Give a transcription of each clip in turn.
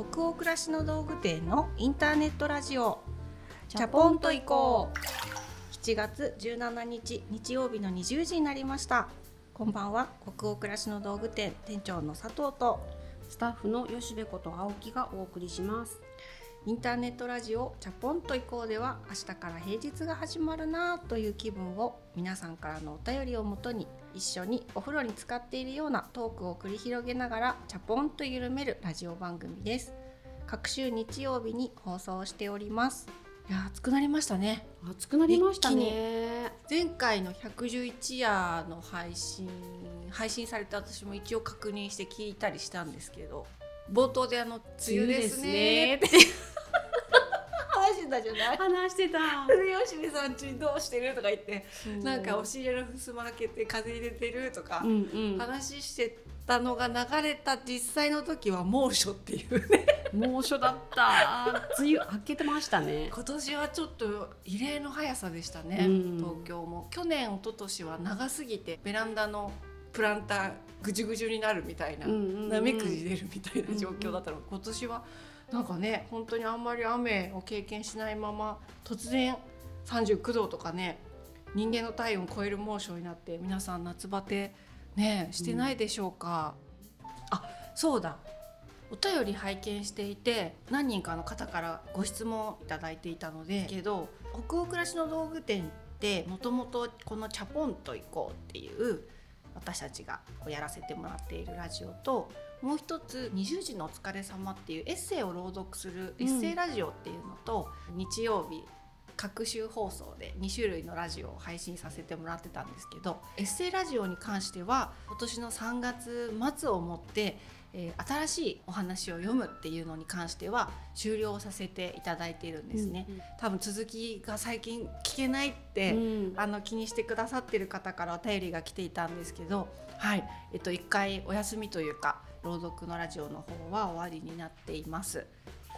北欧暮らしの道具店のインターネットラジオ。チャポンと行こう。7月17日日曜日の20時になりました。こんばんは。北欧暮らしの道具店店長の佐藤とスタッフの吉部こと青木がお送りします。インターネットラジオチャポンと行こうでは明日から平日が始まるなという気分を皆さんからのお便りをもとに一緒にお風呂に浸かっているようなトークを繰り広げながらチャポンと緩めるラジオ番組です。各週日曜日に放送しております。いや暑くなりましたね。暑くなりましたね。前回の111夜の配信配信された私も一応確認して聞いたりしたんですけど冒頭であの「梅雨ですね」って。話してたじゃない？話してた。吉部さんちどうしてるとか言ってなんか押し入れの襖開けて風入れてるとか、うんうん、話してたのが流れた実際の時は猛暑っていうね。猛暑だった。梅雨明けてましたね。今年はちょっと異例の速さでしたね、うん。東京も。去年一昨年は長すぎてベランダのプランターぐじゅぐじゅになるみたいな、うんうんうん。なめくじ出るみたいな状況だったの。が、今年はなんかね本当にあんまり雨を経験しないまま突然39度とかね人間の体温を超える猛暑になって皆さん夏バテねしてないでしょうか、あそうだ。お便り拝見していて何人かの方からご質問いただいていたのでけど北欧暮らしの道具店ってもともとこの「チャポンと行こう」っていう私たちがこうやらせてもらっているラジオともう一つ「20時のお疲れ様っていうエッセイを朗読するエッセイラジオっていうのと、日曜日各週放送で2種類のラジオを配信させてもらってたんですけどエッセイラジオに関しては今年の3月末をもって、えー新しいお話を読むっていうのに関しては終了させていただいているんですね。多分続きが最近聞けないって、うんあの気にしてくださってる方からお便りが来ていたんですけど、はい、えっと一回お休みというか朗読のラジオの方は終わりになっています。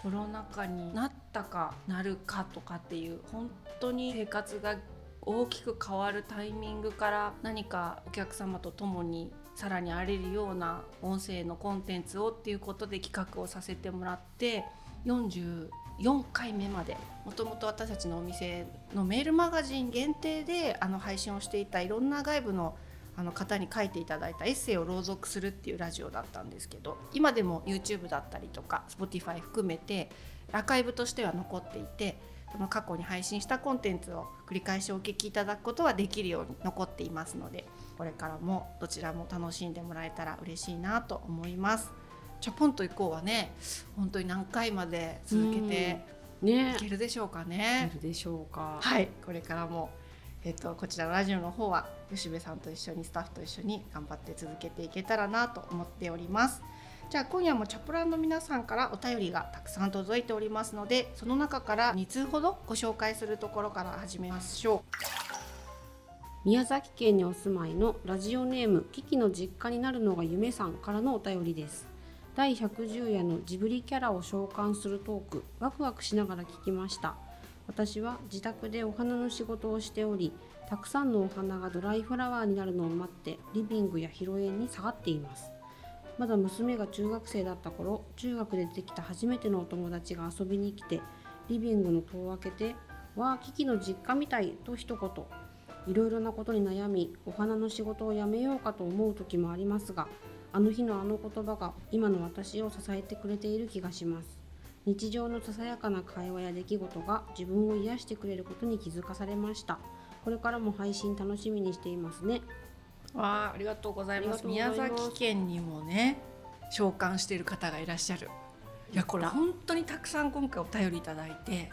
コロナ禍になったかなるかとかっていう本当に生活が大きく変わるタイミングから何かお客様と共にさらに荒れるような音声のコンテンツをっていうことで企画をさせてもらって44回目までもともと私たちのお店のメールマガジン限定であの配信をしていたいろんな外部のあの方に書いていただいたエッセイを朗読するっていうラジオだったんですけど今でも YouTube だったりとか Spotify 含めてアーカイブとしては残っていてその過去に配信したコンテンツを繰り返しお聞きいただくことはできるように残っていますのでこれからもどちらも楽しんでもらえたら嬉しいなと思います。チャポンと行こうはね本当に何回まで続けてねいけるでしょうかいね。るでしょうかはい、これからも、えっとこちらのラジオの方は吉部さんと一緒にスタッフと一緒に頑張って続けていけたらなと思っております。じゃあ今夜もチャプランの皆さんからお便りがたくさん届いておりますのでその中から2通ほどご紹介するところから始めましょ宮崎県にお住まいのラジオネームキキの実家になるのが夢さんからのお便りです。第110夜のジブリキャラを召喚するトーク。ワクワクしながら聞きました。私は自宅でお花の仕事をしておりたくさんのお花がドライフラワーになるのを待ってリビングや広園に下がっています。まだ娘が中学生だった頃中学でできた初めてのお友達が遊びに来てリビングの戸を開けて「わあキキの実家みたい」と一言。いろいろなことに悩みお花の仕事を辞めようかと思う時もありますがあの日のあの言葉が今の私を支えてくれている気がします。日常のささやかな会話や出来事が自分を癒してくれることに気づかされました。これからも配信楽しみにしていますね。う。わあありがとうございます。ありがとうございます。宮崎県にもね召喚している方がいらっしゃる。いやこれ本当にたくさん今回お便りいただいて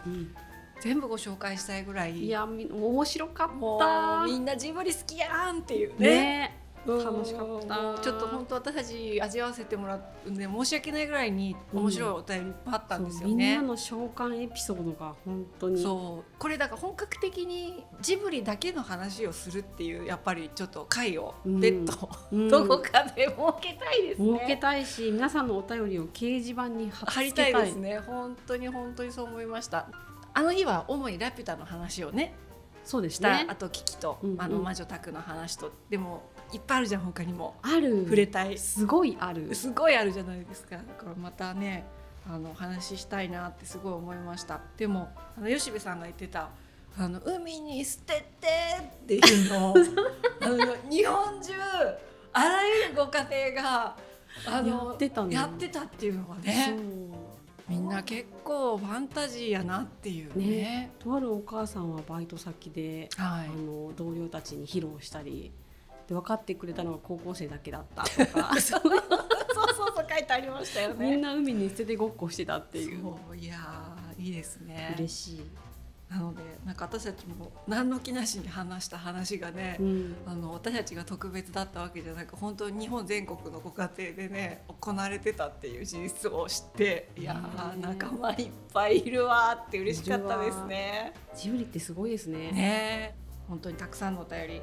全部ご紹介したいぐらい。いやみ面白かっもたうみんなジブリ好きやんっていう。ね。ね。うん。楽しかった。ちょっと本当私たち味わわせてもらうんで申し訳ないぐらいに面白いお便りいっぱいあったんですよそうみんなね。の召喚エピソードが本当に。そう。これだから本格的にジブリだけの話をするっていうやっぱりちょっと回をうん別途、うん。どこかで設けたいですね。設けたいし皆さんのお便りを掲示板に貼りたいですね。本当に本当にそう思いましたあの日は主にラピュタの話をね。そうですした、ねあとキキと、うんうん。あの魔女宅の話とでもいっぱいあるじゃん他にも。ある。触れたい。すごいある。すごいあるじゃないですか。だからまたねあの話ししたいなってすごい思いました。でもあの吉部さんが言ってたあの海に捨ててっていうのを あの日本中あらゆるご家庭があのやってたってたっていうのがねみんな結構ファンタジーやなっていうね。ねとあるお母さんはバイト先で、あはい。の同僚たちに披露したりで分かってくれたのが高校生だけだったとか。そうそうそう書いてありましたよね。みんな海に捨ててごっこしてたっていう。そう。いやーいいですね。嬉しい、なのでなんか私たちも何の気なしに話した話がね、うん、あの私たちが特別だったわけじゃなく本当に日本全国のご家庭でね行われてたっていう事実を知っていやーね仲間いっぱいいるわーって嬉しかったですね。ジブリってすごいですね。ね本当にたくさんのお便り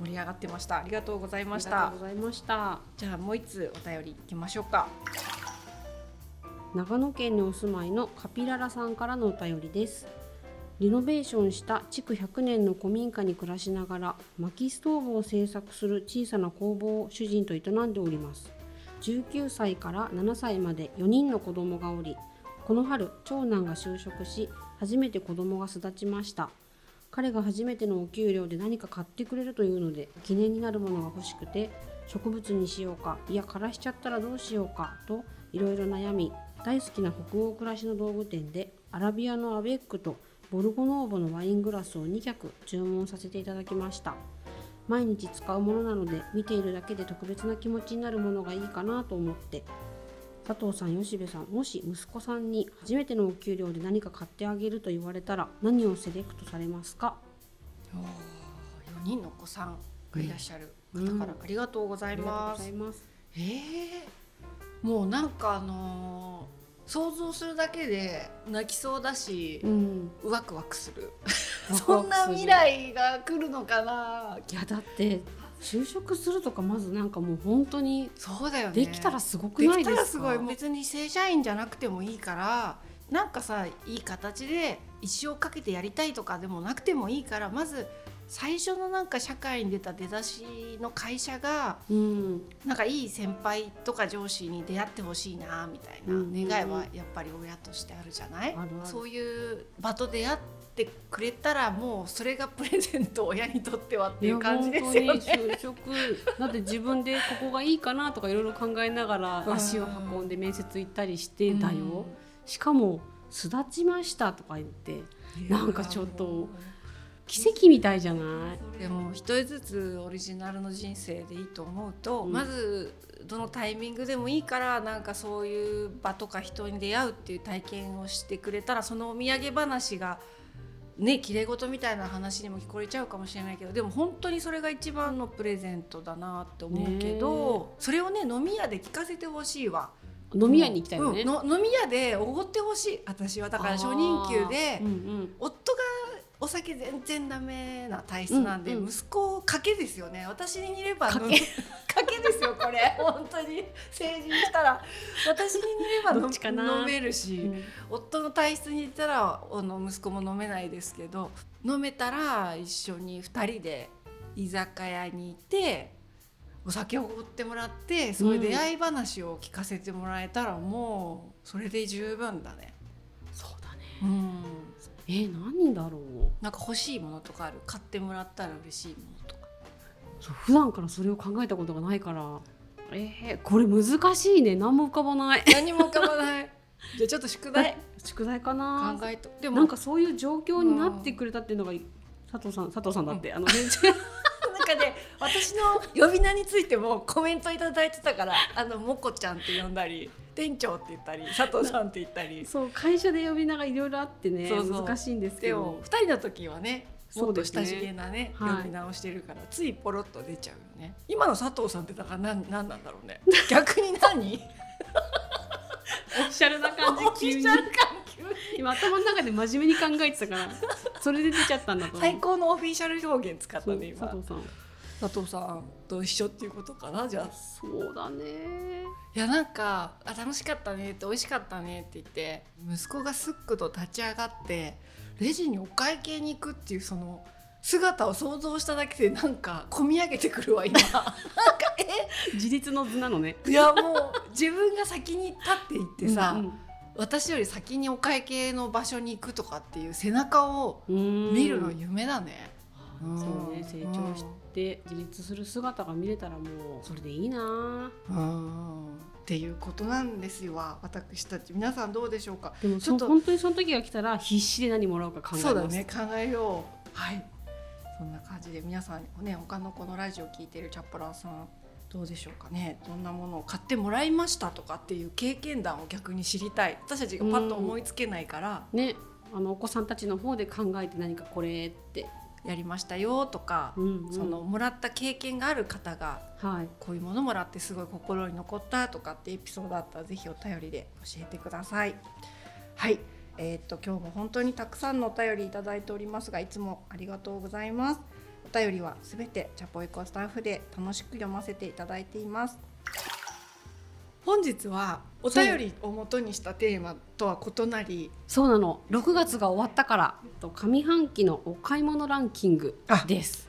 盛り上がってました。ありがとうございました。ありがとうございました。じゃあもう一つお便りいきましょうか。長野県にお住まいのカピララさんからのお便りですリノベーションした築100年の古民家に暮らしながら薪ストーブを製作する小さな工房を主人と営んでおります。19歳から7歳まで4人の子供がおりこの春長男が就職し初めて子供が巣立ちました。彼が初めてのお給料で何か買ってくれるというので記念になるものが欲しくて植物にしようかいや枯らしちゃったらどうしようかといろいろ悩み大好きな北欧暮らしの道具店でアラビアのアベックとボルゴノーボのワイングラスを2脚注文させていただきました。毎日使うものなので見ているだけで特別な気持ちになるものがいいかなと思って。佐藤さん吉部さんもし息子さんに初めてのお給料で何か買ってあげると言われたら何をセレクトされますか？4人のお子さんがいらっしゃる方からありがとうございます。ございます。えー、もうなんかあのー想像するだけで泣きそうだし、うん。ワクワクする。そんな未来が来るのかな？いやだって就職するとかまずなんかもう本当にそうだよね。できたらすごくできないですか？たらすごい。別に正社員じゃなくてもいいからなんかさいい形で一生かけてやりたいとかでもなくてもいいからまず最初のなんか社会に出た出だしの会社がうん。なんかいい先輩とか上司に出会ってほしいなみたいなうん願いはやっぱり親としてあるじゃない、あるある。そういう場と出会ってくれたらもうそれがプレゼント親にとってはっていう感じですよね。本当に就職。だって自分でここがいいかなとかいろいろ考えながらうん。足を運んで面接行ったりしてだよ、うん。しかも「巣立ちました」とか言ってなんかちょっと奇跡みたいじゃない？でも一人ずつオリジナルの人生でいいと思うと、うん。まずどのタイミングでもいいからなんかそういう場とか人に出会うっていう体験をしてくれたらそのお土産話がね綺麗事みたいな話にも聞こえちゃうかもしれないけどでも本当にそれが一番のプレゼントだなって思うけど、それをね飲み屋で聞かせてほしいわ。飲み屋に行きたいよね、うん。の飲み屋でおごってほしい。私は。だから初任給でうんうん。夫がお酒全然ダメな体質なんで、うんうん。息子賭けですよね。私に似れば賭け。ですよこれ。本当に。成人したら。私に似ればどっちかな。飲めるし、うん。夫の体質に似たらあの息子も飲めないですけど飲めたら一緒に2人で居酒屋に行ってお酒をおごってもらってそういう出会い話を聞かせてもらえたらもうそれで十分だね。そうだね。うんえー、何だろう？なんか欲しいものとかある？買ってもらったら嬉しいものとか。そう普段からそれを考えたことがないから。えー、これ難しいね。何も浮かばない。何も浮かばない。じゃあちょっと宿題。宿題かな。考えとでもなんかそういう状況になってくれたっていうのが佐藤さん佐藤さんだって、あの全然 なんかね私の呼び名についてもコメントいただいてたからあのもこちゃんって呼んだり店長って言ったり佐藤さんって言ったり。そう会社で呼び名がいろいろあってね難しいんですけど。でも2人の時はねもっとそうですね。親しげなねはい。呼び名をしてるから、ついポロッと出ちゃうよね。今の佐藤さんってだから何何なんだろうね。逆に何？オフィシャルな感じ 急に。今頭の中で真面目に考えてたからそれで出ちゃったんだと思う。最高のオフィシャル表現使ったね今。佐藤さん佐藤さんと一緒っていうことかなじゃあ。そうだね。いやなんかあ楽しかったねって美味しかったねって言って息子がスックと立ち上がってレジにお会計に行くっていうその姿を想像しただけでなんか込み上げてくるわ今。なんかえ？自立の図なのね。いやもう自分が先に立っていってさ、うんうん。私より先にお会計の場所に行くとかっていう背中を見見るの夢だね。うん。そうね成長して自立する姿が見れたらもうそれでいいな。うんっていうことなんですよ。私たち皆さんどうでしょうか。でもちょっとそ本当にその時が来たら必死で何もらおうか考えます。そうだね考えよう。はい。そんな感じで皆さんね他のこのラジオ聞いてるチャップラーさんどうでしょうかね。どんなものを買ってもらいましたとかっていう経験談を逆に知りたい。私たちがパッと思いつけないから、ね。あのお子さんたちの方で考えて何かこれって、やりましたよとか、うんうんそのもらった経験がある方がはいこういうものもらってすごい心に残ったとかってエピソードあったらぜひお便りで教えてください。はい、えーっと今日も本当にたくさんのお便りいただいておりますがいつもありがとうございます。お便りはすべてチャポイコスタッフで楽しく読ませていただいています。本日はお便りを元にしたテーマとは異なりそうなの。6月が終わったからと上半期のお買い物ランキングです。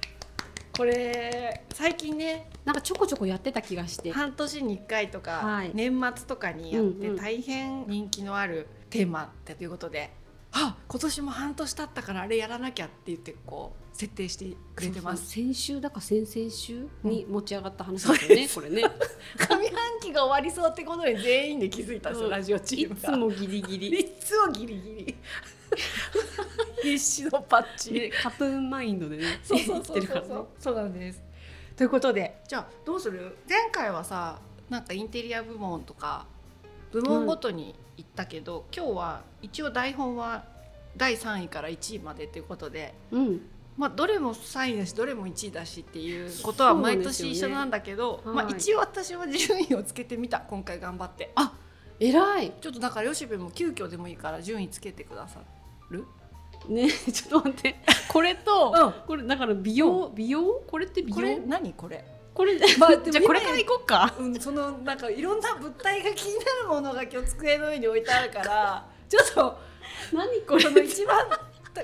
これ最近ねなんかちょこちょこやってた気がして。半年に1回とか、はい。年末とかにやって大変人気のあるテーマだということで、あ今年も半年経ったからあれやらなきゃって言ってこう設定してくれてます。先週だか先々週に持ち上がった話ですよね、これね。上半期が終わりそうってことに全員で気づいたんですよ、う。んラジオチいームが。つもギリギリ。いつもギリギリ。必死のパッチ、ねカトゥーンマインドでねそうそうそうそうね。そうなんです。ということで。じゃあどうする？前回はさなんかインテリア部門とか部門ごとに行ったけど、今日は一応台本は第3位から1位までということでうん。まあどれも3位だしどれも1位だしっていうことは毎年一緒なんだけど、まあ、そうなんです一応私は順位をつけてみた今回頑張って。あ偉い。ちょっとだから吉部も急遽でもいいから順位つけてくださる？ねちょっと待って。これと、うん。これだから美容、美容？これって美容？これ何これ？これ、まあ じゃあこれからいこうか。うん、そのなんかいろんな物体が気になるものが今日机の上に置いてあるから ちょっと何これ？その一番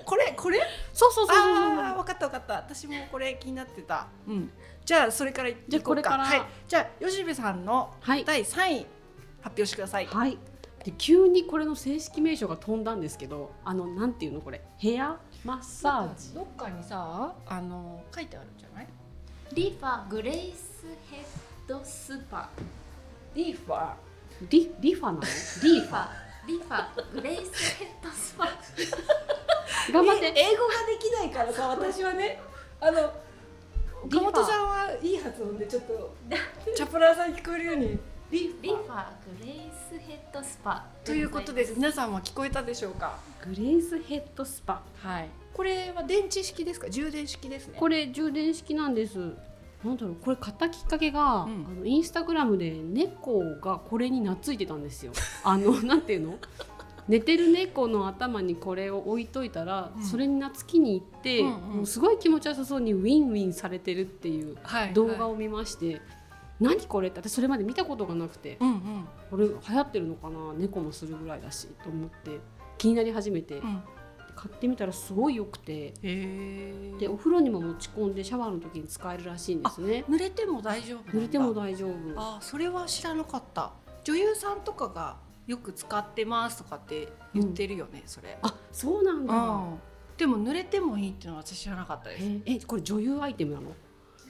これこれ？そうそうそうそうああ分かった分かった。私もこれ気になってた、うん、じゃあそれからじゃあこれから。はい、じゃあ吉部さんのはい。第3位発表してください、はい。で急にこれの正式名称が飛んだんですけどあのなんていうのこれ？ヘアマッサージ。どっかにさあの書いてあるんじゃない？リファグレイスヘッドスパリーファー？リリファなの？リリフファァリファグレイスヘッドスパ 頑張って。え英語ができないからさ私はね。あの岡本さんはいい発音でちょっとチャプラーさんに聞こえるように。リーフリファグレイスヘッドスパということです。皆さんは聞こえたでしょうか？グレイスヘッドスパはいこれは電池式ですか？充電式ですね。これ充電式なんです。なんだろうこれ買ったきっかけが、うん。あのインスタグラムで猫がこれに懐いてたんですよ。あのなんていうの？寝てる猫の頭にこれを置いといたら、うん。それに懐きに行って、うんうん。もうすごい気持ちよさそうにウィンウィンされてるっていうはい動画を見まして、何これって私それまで見たことがなくてうんうん。これ流行ってるのかな？猫もするぐらいだしと思って気になり始めて、うん買ってみたらすごい良くて。でお風呂にも持ち込んでシャワーの時に使えるらしいんですね。濡れても大丈夫濡れても大丈夫。あそれは知らなかった。女優さんとかがよく使ってますとかって言ってるよね、それ。あそうなんだ、うん。でも濡れてもいいっていうのは私知らなかったです。ええこれ女優アイテムなの？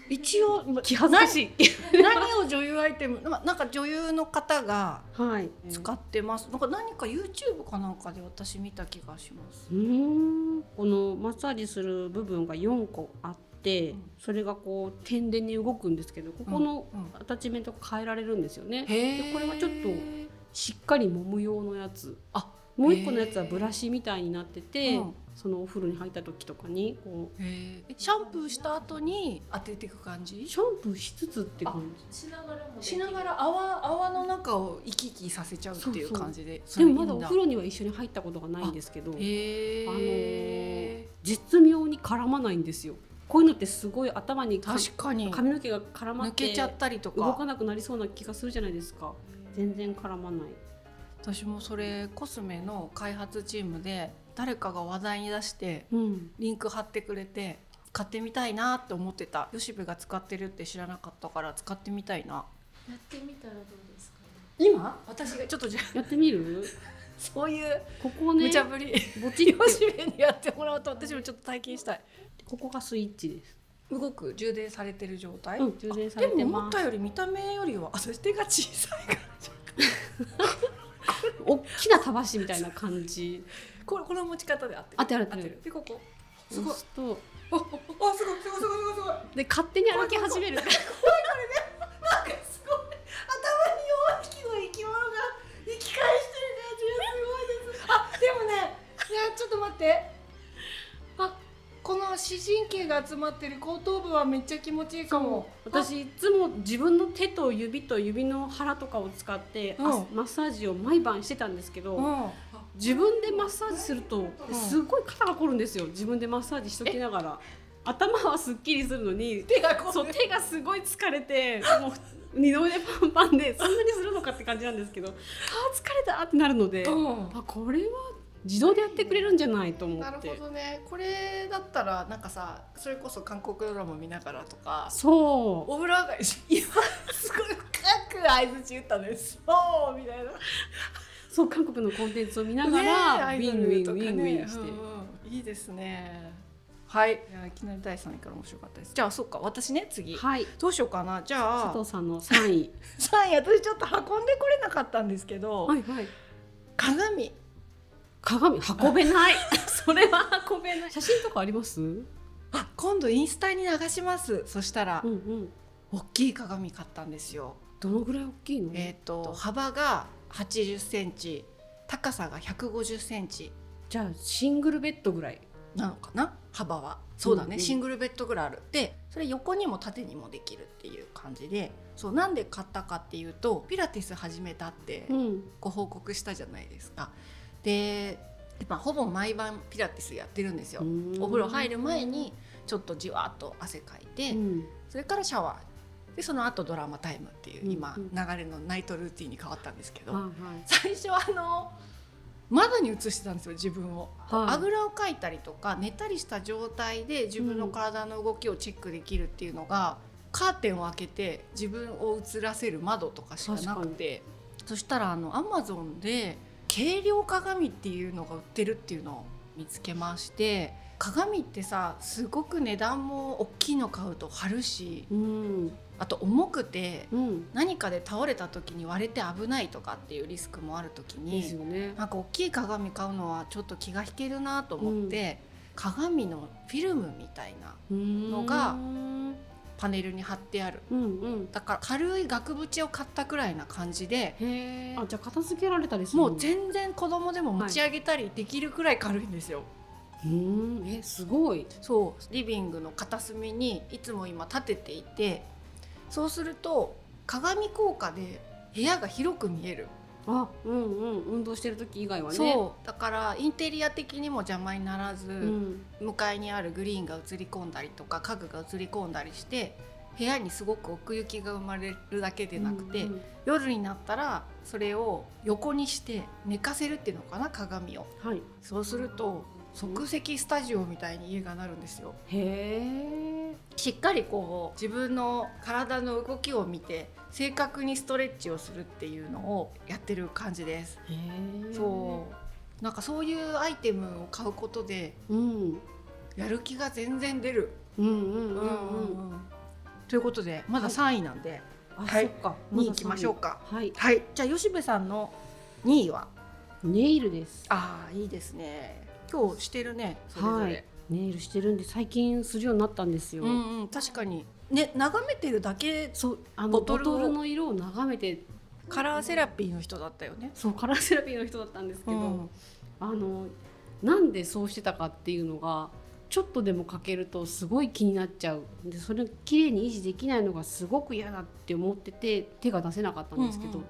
一応気恥ずかしい。な何を女優アイテムまなんか女優の方がはい。使ってます、なんか何か YouTube かなんかで私見た気がします。このマッサージする部分が4個あって、うん。それがこう点でに動くんですけどここのうん。うん。アタッチメントが変えられるんですよね、へでこれはちょっとしっかり揉む用のやつ。あもう一個のやつはブラシみたいになってて、うんそのお風呂に入った時とかにこへえシャンプーした後に当てていく感うじ？シャンプーしつつって感しながらしる。ながら泡泡の中を生き生きさせちゃうっていう感じでじでもまだお風呂呂には一緒に入ったことがないんですけどへえ、絶妙に絡まないんですよ。こういうのってすごい頭にか確かに。髪の毛が絡まって抜けちゃったりと動かかなくなりそうな気がするじゃないですか。全然絡まない私もそれコスメの開発チームで誰かが話題に出してうん。リンク貼ってくれて買ってみたいなって思ってた。吉部が使ってるって知らなかったから使ってみたいな。やってみたらどうですかね。今？私がちょっとじゃあやってみる？そういうここね。無茶ぶり。ぼち吉部にやってもらうと私もちょっと体験したい。ここがスイッチです。動く充電されてる状態、うん充電さでれてます。も思ったより見た目よりはあそして手が小さいから 大きなたばしみたいな感じ。これこの持ち方で合ってる。ててる。でここ。すごい。押すとああすごいすごいすごいすごいすごい。で勝手に歩き始める。なんかすごい。頭に4匹の生き物が生き返してる感じがすごいです。あでもね。いやちょっと待って。あ視神経が集まってる後頭部はめっちゃ気持ちいいかも。私いつも自分の手と指と指の腹とかを使って、うん。あマッサージを毎晩してたんですけど、うん。自分でマッサージするとん。すごい肩が凝るんですよ。自分でマッサージしときながら。頭はすっきりするのに手がこそう手がすごい疲れてもう二の腕パンパンでそんなにするのかって感じなんですけどあー疲れたってなるので、うん。あこれは自動でやってくれるんじゃないと思なるってほどね。これだったらなんかさそれこそ韓国ドラマ見ながらとかそう。お風呂上がりし今すごい深く相づち打ったんですそうみたいな。そう韓国のコンテンツを見ながら、ウィンウィンウィンウィンして、うんうんいいですね。はい。いやいきなり第3位から面白かったです。じゃあそうか私ね次。はい。どうしようかな。じゃあ佐藤さんの3位。3位私ちょっと運んでこれなかったんですけど、はいはい。鏡鏡運べない。それは運べない。写真とかあります？うんあ今度インスタに流します。そしたら、うん大きい鏡買ったんですよ。どのぐらい大きいの？えっ、と。幅が80センチ高さが150センチ。じゃあシングルベッドぐらいなのかな？幅は。そうだね、うんうん。シングルベッドぐらいある。でそれ横にも縦にもできるっていう感じでそうなんで買ったかっていうとピラティス始めたってうん。ご報告したじゃないですかでまあほぼ毎晩ピラティスやってるんですよ。お風呂入る前にちょっとじわっと汗かいて、うん。それからシャワー。でその後ドラマタイムっていう今、うんうん流れのナイトルーティンに変わったんですけど、はいはい。最初あの窓に映してたんですよ自分を、はい。あぐらをかいたりとか寝たりした状態で自分の体の動きをチェックできるっていうのが、カーテンを開けて自分を映らせる窓とかしかなくて。そしたらあのアマゾンで軽量鏡っていうのが売ってるっていうのを見つけまして鏡ってさすごく値段も大きいの買うと張るしうん。あと重くてうん。何かで倒れた時に割れて危ないとかっていうリスクもある時ですによね。なんか大きい鏡買うのはちょっと気が引けるなと思って、鏡のフィルムみたいなのがうんパネルに貼ってある。うんだから軽い額縁を買ったくらいな感じで。あじゃあ片付けられたりするの？もう全然子供でも持ち上げたりできるくらい軽いんですよ。うん。えすごい。そう。リビングの片隅にいつも今立てていて。そうすると鏡効果で部屋が広く見える、あうんうん運動してる時以外はね。そう。だからインテリア的にも邪魔にならず、うん。向かいにあるグリーンが映り込んだりとか家具が映り込んだりして部屋にすごく奥行きが生まれるだけでなくて、うんうん夜になったらそれを横にして寝かせるっていうのかな鏡を。はい。そうすると即席スタジオみたいに家がなるんですよ。へえしっかりこう自分の体の動きを見て正確にストレッチをするっていうのをやってる感じです。へえそう。なんかそういうアイテムを買うことでうん。やる気が全然出る。うんうんうんうん。ということでまだ3位なんで、あ、はい。そっか。2位いきましょうか。はい。はい。じゃあ吉部さんの2位は？ネイルです。ああいいですね今日してるねそれぞれ、はい。ネイルしてるんで最近するようになったんですよ、うんうん確かに。ね眺めてるだけそうあのボボトルを。トルの色を眺めて。カラーセラピーの人だったよね。そうカラーセラピーの人だったんですけど、うん。あのなんでそうしてたかっていうのがちょっとでもかけるとすごい気になっちゃうでそれを綺麗に維持できないのがすごく嫌だって思ってて手が出せなかったんですけど、うんうん。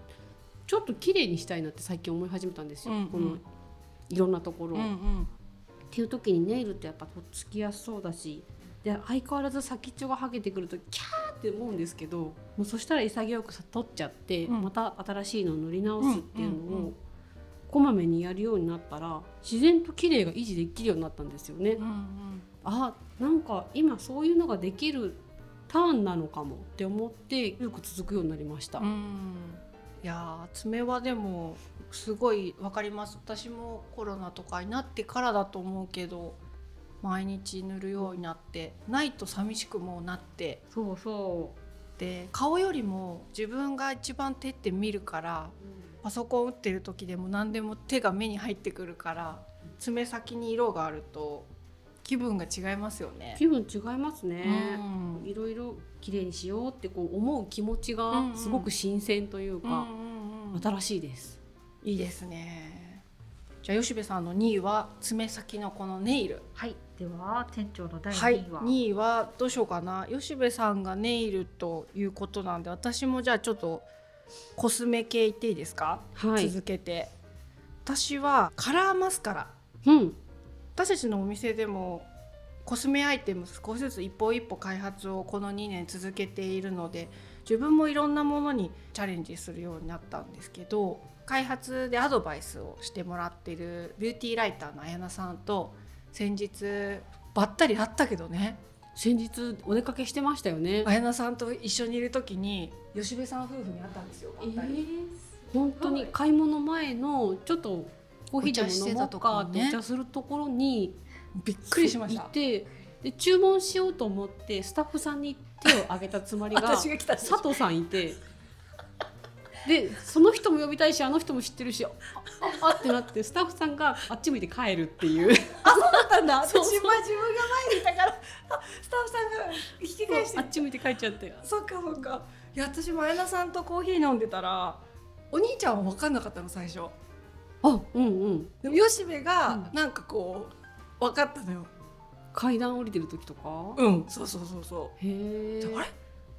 ちょっと綺麗にしたいなって最近思い始めたんですよ、うんうん。このいろんなところを。うんうんっていう時にネイルってやっぱとっつきやすそうだしで相変わらず先っちょがはげてくるとキャーって思うんですけどもうそしたら潔くさ取っちゃって、うんまた新しいのを塗り直すっていうのをこまめにやるようになったら自然と綺麗が維持できるようになったんですよね。うんうんあなんか今そういうのができるターンなのかもって思ってよく続くようになりました。うんいやー爪はでもすごいわかります。私もコロナとかになってからだと思うけど毎日塗るようになってないと寂しくもなって。そうそで顔よりも自分が一番手って見るからパソコン打ってる時でも何でも手が目に入ってくるから爪先に色があると気分が違いますよね。気分違いますね、うん。いろいろ綺麗にしようってこう思う気持ちうんうん。がすごく新鮮というか、うんうんうん。新しいですいいですね。じゃあ吉部さんの2位は爪先のこのネイル。はい。では店長の第はい2位は、2位はどうしようかな。吉部さんがネイルということなんで私もじゃあちょっとコスメ系いっていいですか、はい。続けて。私はカラーマスカラ。うん。私たちのお店でもコスメアイテム少しずつ一歩一歩開発をこの2年続けているので自分もいろんなものにチャレンジするようになったんですけど開発でアドバイスをしてもらっているビューティーライターの綾菜さんと先日ばったり会ったけどね。先日お出かけしてましたよね、綾菜さんと一緒にいる時に吉部さん夫婦に会ったんですよ。ばったり。本当に買い物前のちょっとコーヒーでも飲もうかっお茶するところにびっくりしました。で注文しようと思ってスタッフさんに手を挙げたつもりが 佐藤さんいてでその人も呼びたいしあの人も知ってるしあああってなってスタッフさんがあっち向いて帰るっていう。だったんだ。私 そうそう。は自分が前にいたから、あスタッフさんが引き返して。あっち向いて帰っちゃって。そっかそっか。いや私も綾菜さんとコーヒー飲んでたら、お兄ちゃんは分かんなかったの最初。あうんうん。でも吉部がうん。なんかこう分かったのよ。階段降りてる時とか、うん、そうそうそうそへえあれ、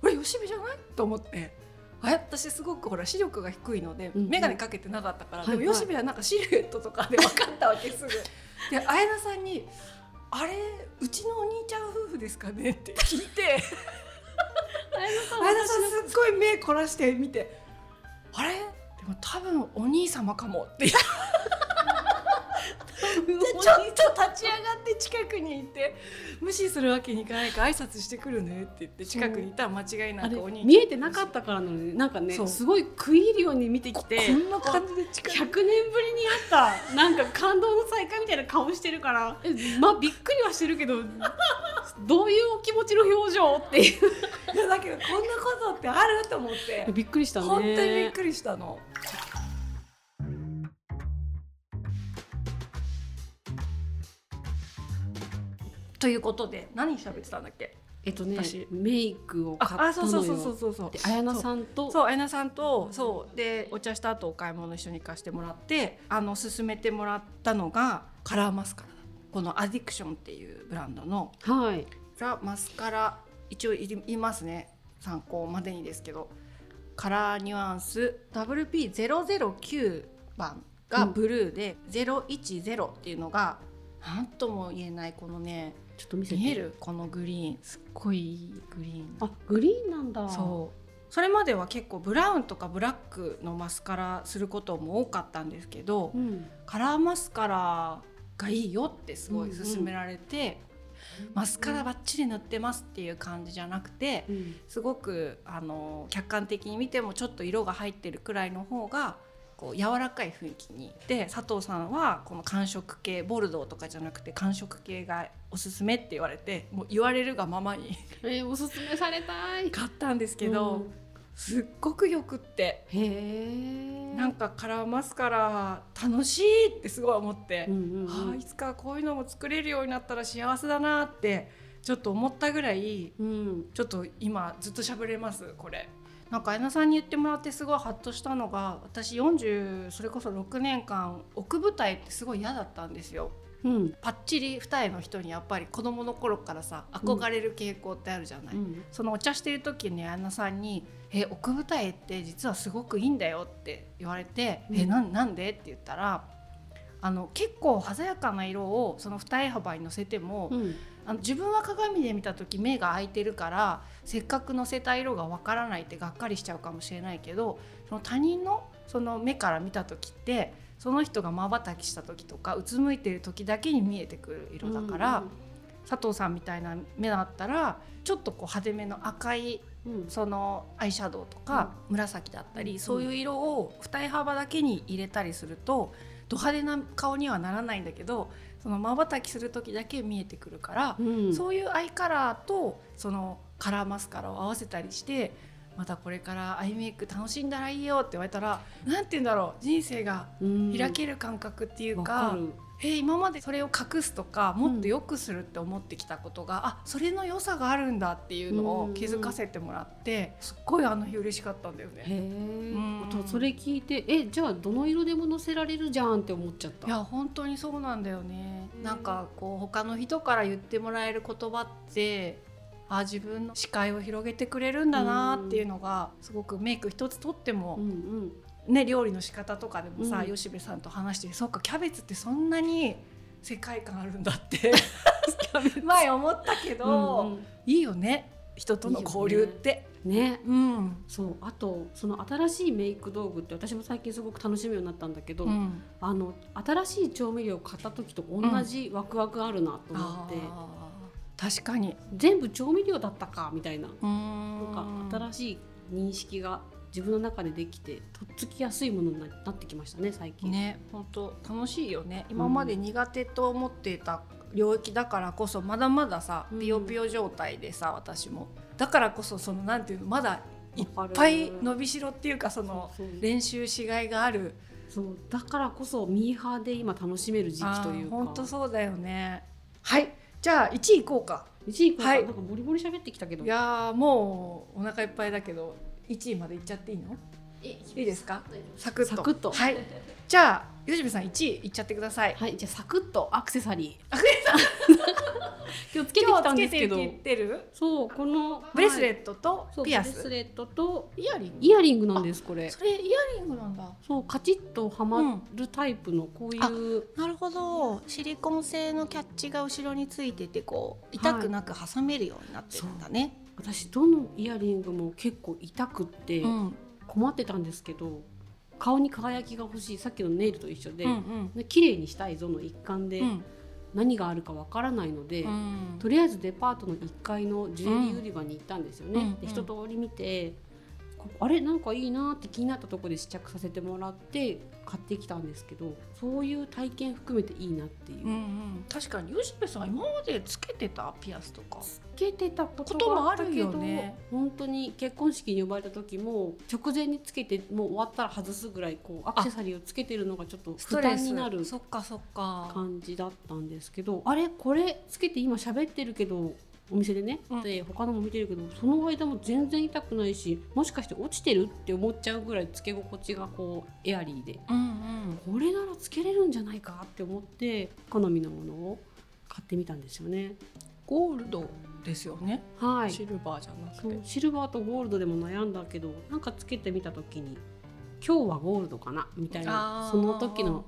これ吉部じゃない？と思って。私すごくほら視力が低いので眼鏡かけてなかったから、でも吉部はなんかシルエットとかで分かったわけすぐ。で綾菜さんに「あれうちのお兄ちゃん夫婦ですかね?」って聞いて。前田さんすっごい目凝らして見て「あれ？でも多分お兄様かも」って言ってでちょっと立ち上がって近くにいて無視するわけにいかないから挨拶してくるねって言って近くにいたら間違いなくお兄見えてなかったからなのになんかねすごい食い入るように見てきてこんな感じで近100く年ぶりに会ったなんか感動の再会みたいな顔してるからえまあびっくりはしてるけど どういうお気持ちの表情っていう。いやだけどこんなことってあると思って。びっくりしたね。本当にびっくりしたの。ということで何喋ってたんだっけ？えっとね私。メイクを買ああったのそうそうそうそうよそうそう。で綾菜さんと。そう綾菜さんとそう。でお茶した後お買い物一緒に行かしてもらってあの勧めてもらったのがカラーマスカラこのアディクションっていうブランドの。はい。ザ・マスカラ。一応言い言いますね。参考までにですけど。カラーニュアンス。WP009 番がブルーで、010っていうのが何とも言えないこのねちょっと見せて。見える？このグリーン。すっごいグリーン。あグリーンなんだ。そう。それまでは結構ブラウンとかブラックのマスカラすることも多かったんですけど、うん。カラーマスカラがいいよってすごいうんうん。勧められて、マスカラばっちり塗ってますっていう感じじゃなくてうん。すごくあの客観的に見てもちょっと色が入ってるくらいの方がこう柔らかい雰囲気に。で佐藤さんはこの寒色系ボルドーとかじゃなくて寒色系がおすすめって言われてもう言われるがままにえーおすすめされたい。買ったんですけど、うん。すっごくよくって。へえなんかカラーマスカラ楽しいってすごい思って、うんうんうん。あーいつかこういうのも作れるようになったら幸せだなってちょっと思ったぐらいうん。ちょっと今ずっとしゃべれますこれ。なんか綾菜さんに言ってもらってすごいハッとしたのが私40それこそ6年間奥舞台ってすごい嫌だったんですよ。うん。パッチリ二重の人にやっぱり子供の頃からさ憧れる傾向ってあるじゃない、うん。そのお茶してる時に綾菜さんに「え奥舞台って実はすごくいいんだよ」って言われて「うんえなんなんで?」って言ったらあの結構鮮やかな色をその二重幅にのせても、うんあの自分は鏡で見た時目が開いてるからせっかくのせた色がわからないってがっかりしちゃうかもしれないけどその他人のその目から見た時ってその人がまばたきした時とかうつむいてる時だけに見えてくる色だから。佐藤さんみたいな目だったらちょっとこう派手めの赤いうん。そのアイシャドウとか紫だったり、そういう色を二重幅だけに入れたりするとド派手な顔にはならないんだけどそのまばたきする時だけ見えてくるから、うんそういうアイカラーとそのカラーマスカラを合わせたりしてまたこれからアイメイク楽しんだらいいよって言われたらなんて言うんだろう人生がうん。開ける感覚っていうわか,、かる。えー今までそれを隠すとかもっと良くするって思ってきたことが、あそれの良さがあるんだっていうのを気づかせてもらって、すっごいあの日嬉しかったんだよね。へえうそれ聞いてえじゃあどの色でものせられるじゃんって思っちゃった？いや本当にそうなんだよね。なんかこう他の人から言ってもらえる言葉ってあ自分の視界を広げてくれるんだなっていうのがすごくメイク一つとってもうんうん。ね、料理の仕方とかでもさ、うん。吉部さんと話してそうかキャベツってそんなに世界観あるんだって 前思ったけど、うんうん。いいよね人との交流って。ね。うん。そう。あとその新しいメイク道具って私も最近すごく楽しむようになったんだけど、うん。あの新しい調味料を買った時と同じワクワクあるなと思って、あー確かに。全部調味料だったかみたいな。うん。なんか新しい認識が自分の中でできてとっつきやすいものにななってきましたね最近。ね本当楽しいよね。今まで苦手と思っていた領域だからこそまだまださうん。ピヨピヨ状態でさ私も。だからこそそのなんていうのまだいっぱい伸びしろっていうかその練習しがいがある。そう。だからこそミーハーで今楽しめる時期というか。本当そうだよね。はいじゃあ1位いこうか。1位か、はい。なんかボリボリ喋ってきたけど。いやーもうお腹いっぱいだけど1位までいっちゃっていいの？えいいですか？サクッと。サクッと。はい。じゃあ吉部さん1位いっちゃってください。はいじゃあサクッとアクセサリー。アクセ 今日つけてきたんですけど。そうこのブレスレッットとトピアス？ブレスレットとイヤリング？イヤリングなんですこれ。それイヤリングなんだ。そうカチッとはまるタイプのこういう、なるほど。シリコン製のキャッチが後ろについててこう痛くなく挟めるようになってるんだね、私どのイヤリングも結構痛くってうん困ってたんですけど顔に輝きが欲しいさっきのネイルと一緒で、うんで綺麗にしたいぞの一環でうん。何があるかわからないので、うん。とりあえずデパートの1階のジュエリー売り場に行ったんですよね。うんで一通り見てこあれなんかいいなって気になったところで試着させてもらって買ってきたんですけどそういう体験含めていいなっていう。うんうん。確かに。吉部さん今までつけてたピアスとか？つけてたこともあるけどよね。本当に結婚式に呼ばれた時も直前につけてもう終わったら外すぐらいこうアクセサリーをつけてるのがちょっと負担になるそっかそっか。感じだったんですけどあれこれつけて今喋ってるけどお店でね、うん。で他のも見てるけどその間も全然痛くないしもしかして落ちてるって思っちゃうぐらいつけ心地がこうエアリーで。うんうん。これならつけれるんじゃないかって思って好みのものを買ってみたんですよね。ゴールドですよね、はい。シルバーじゃなくて。シルバーとゴールドでも悩んだけどなんかつけてみた時に今日はゴールドかなみたいなその時の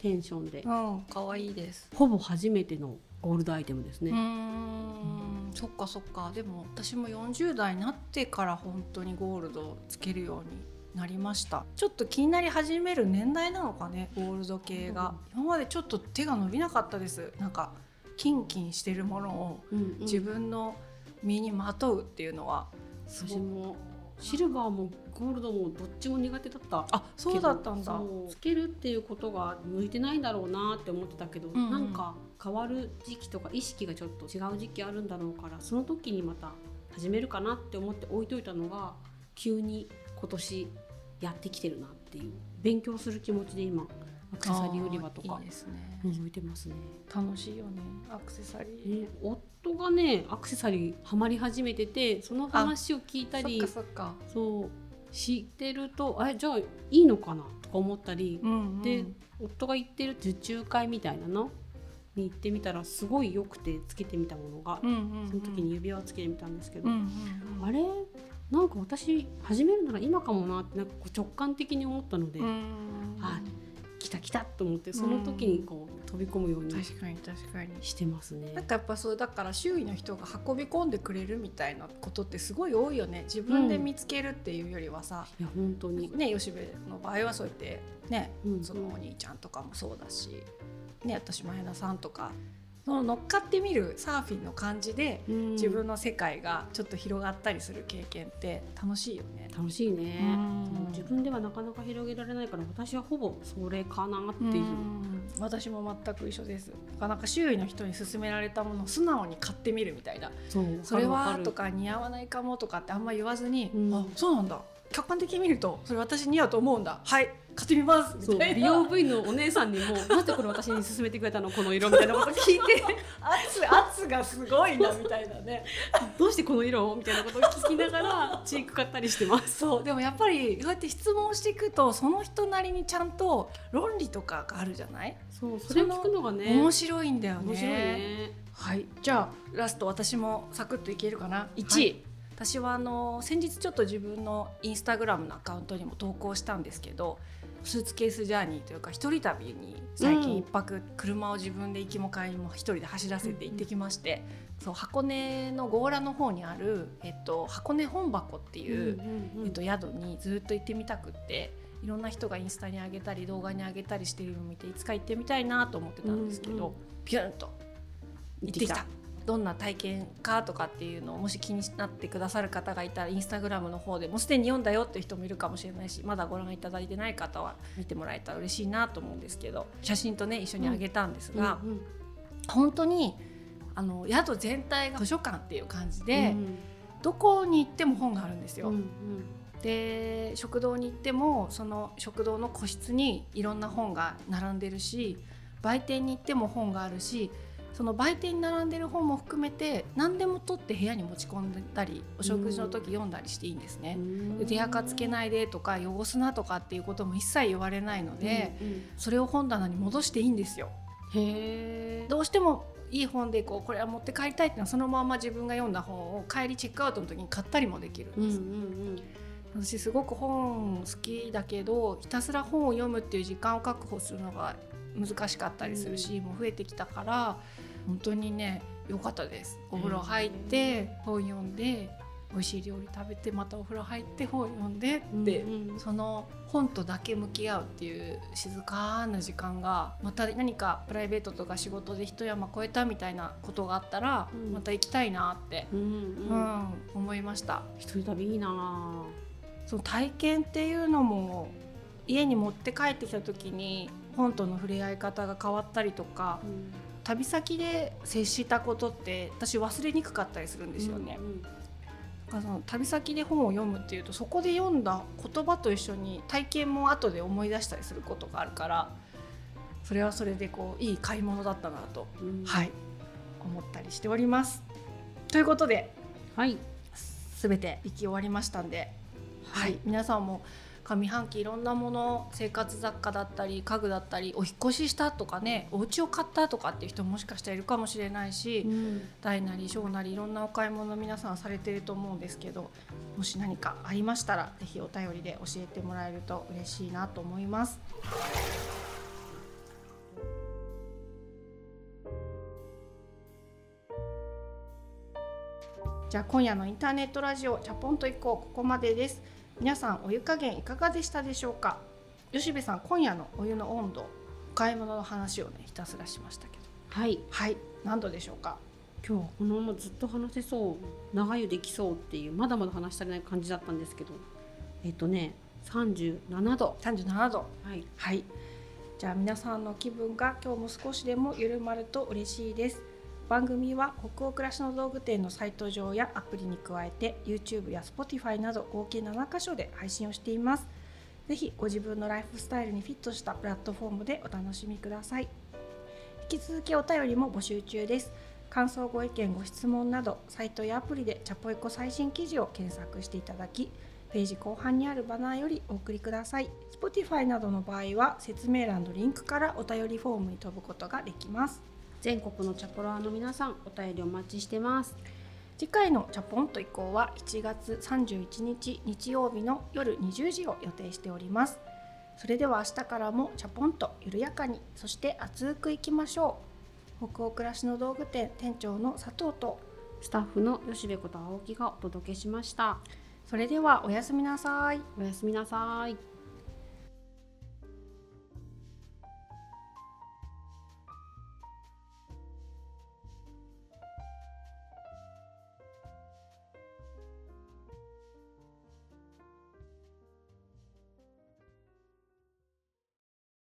テンションで。うん可愛いです。ほぼ初めてのゴールドアイテムですね。うーん。そっかそっか。でも私も40代になってから本当にゴールドをつけるようになりました。ちょっと気になり始める年代なのかねゴールド系が、今までちょっと手が伸びなかったです。なんかキンキンしてるものをうんうん。自分の身にまとうっていうのは、私もシルバーもゴールドもどっちも苦手だったあそうだったんだ。つけるっていうことが向いてないんだろうなって思ってたけど、んうん。なんか変わる時期とか意識がちょっと違う時期あるんだろうからその時にまた始めるかなって思って置いといたのが急に今年やってきてるなっていう勉強する気持ちで今アクセサリー売り場とかいいですね、覗いてますね。楽しいよねアクセサリー、ね夫がねアクセサリーハマり始めててその話を聞いたりそう知ってるとあじゃあいいのかな？とか思ったり、うんうん。で夫が行ってる受注会みたいなの？に行ってみたらすごい良くてつけてみたものが、うんうんうん。その時に指輪をつけてみたんですけど、うんうんうん。あれ？なんか私始めるなら今かもなってなんかこう直感的に思ったので、うん。あ来た来たと思ってその時にこう飛び込むように確かに確かに。してますね。なん。かやっぱそうだから周囲の人が運び込んでくれるみたいなことってすごい多いよね。自分で見つけるっていうよりはさ、いや本当に、ね吉部の場合はそうやってね、うん。そのお兄ちゃんとかもそうだし、ね、私前田さんとかその乗っかってみるサーフィンの感じでうん。自分の世界がちょっと広がったりする経験って楽しいよね。楽しいね。うん。自分ではなかなか広げられないから私はほぼそれかなっていう、私も全く一緒です。なかなか周囲の人に勧められたものを素直に買ってみるみたいな。それはとか似合わないかもとかってあんま言わずに、うん。あそうなんだ。客観的に見るとそれ私似合うと思うんだ。はい買ってみます。そうみたいな。美容部員のお姉さんにも「なんでこれ私に勧めてくれたの？この色」みたいなこと聞いて。圧圧がすごいなみたいなね「どうしてこの色?」みたいなことを聞きながらチーク買ったりしてます。そうでもやっぱりそうやって質問していくとその人なりにちゃんと論理とかがあるじゃない、そうそれを聞くのがね面白いんだよね。面白いね。はい。じゃあラスト私もサクッといけるかな？1位、はい私はあの先日ちょっと自分のインスタグラムのアカウントにも投稿したんですけどスーツケースジャーニーというか一人旅に最近一泊車を自分で行きも帰りも一人で走らせて行ってきまして、そう箱根の強羅の方にある、えっと、箱根本箱っていう、えっと、宿にずっと行ってみたくっていろんな人がインスタに上げたり動画に上げたりしてるのを見ていつか行ってみたいなと思ってたんですけど、うんうん。ピュンと行ってきた。どんな体験かとかっていうのをもし気になってくださる方がいたらインスタグラムの方でもうすでに読んだよっていう人もいるかもしれないしまだご覧いただいてない方は見てもらえたら嬉しいなと思うんですけど写真とね一緒にあげたんですが、うんうん本当にあの宿全体が図書館っていう感じで、うんどこに行っても本があるんですよ。うん。で食堂に行ってもその食堂の個室にいろんな本が並んでるし売店に行っても本があるしその売店に並んでる本も含めて何でも取って部屋に持ち込んでたりお食事の時読んだりしていいんですね。うんで手垢つけないでとか汚すなとかっていうことも一切言われないので、うんうんそれを本棚に戻していいんですよ。へえ。どうしてもいい本でこうこれは持って帰りたいっていうのはそのまま自分が読んだ本を帰りチェックアウトの時に買ったりもできるんうんうです。ん私すごく本好きだけどひたすら本を読むっていう時間を確保するのが難しかったりするし、もう増えてきたから本当にね良かったですお風呂入って本読んで美味しい料理食べてまたお風呂入って本読んでって、うんうんその本とだけ向き合うっていう静かな時間がまた何かプライベートとか仕事で一山越えたみたいなことがあったら、うんまた行きたいなって、うんううんん。思いました。一人旅いいな。その体験っていうのも家に持って帰ってきた時に本との触れ合い方が変わったりとかうん旅先で接したことって私忘れにくかったりするんですよね。うんだからその旅先で本を読むっていうとそこで読んだ言葉と一緒に体験も後で思い出したりすることがあるからそれはそれでこういい買い物だったなと、うんはい思ったりしております。ということではい。全て行き終わりましたんで、はい、皆さんも上半期いろんなもの生活雑貨だったり家具だったりお引っ越ししたとかねお家を買ったとかっていう人もしかしたらいるかもしれないし、うん。大なり小なりいろんなお買い物皆さんされてると思うんですけどもし何かありましたらぜひお便りで教えてもらえると嬉しいなと思います。じゃあ今夜のインターネットラジオチャポンと行こう。ここまでです皆さんお湯加減いかがでしたでしょうか？吉部さん今夜のお湯の温度お買い物の話をねひたすらしましたけど。はい。はい。何度でしょうか？今日はこのままずっと話せそう長湯できそうっていうまだまだ話し足りない感じだったんですけど。えっとね37度。37度。はい。はい。じゃあ皆さんの気分が今日も少しでも緩まると嬉しいです番組は北欧暮らしの道具店のサイト上やアプリに加えて YouTube や Spotify など合計7カ所で配信をしています。ぜひご自分のライフスタイルにフィットしたプラットフォームでお楽しみください。引き続きお便りも募集中です。感想ご意見ご質問などサイトやアプリでチャポイコ最新記事を検索していただきページ後半にあるバナーよりお送りください。Spotify などの場合は説明欄のリンクからお便りフォームに飛ぶことができます。全国のチャポラーの皆さんお便りお待ちしてます。次回のチャポンと以降は1月31日日曜日の夜20時を予定しております。それでは明日からもチャポンと緩やかにそして熱くいきましょう。北欧暮らしの道具店店長の佐藤とスタッフの吉部こと青木がお届けしました。それではおやすみなさい。おやすみなさい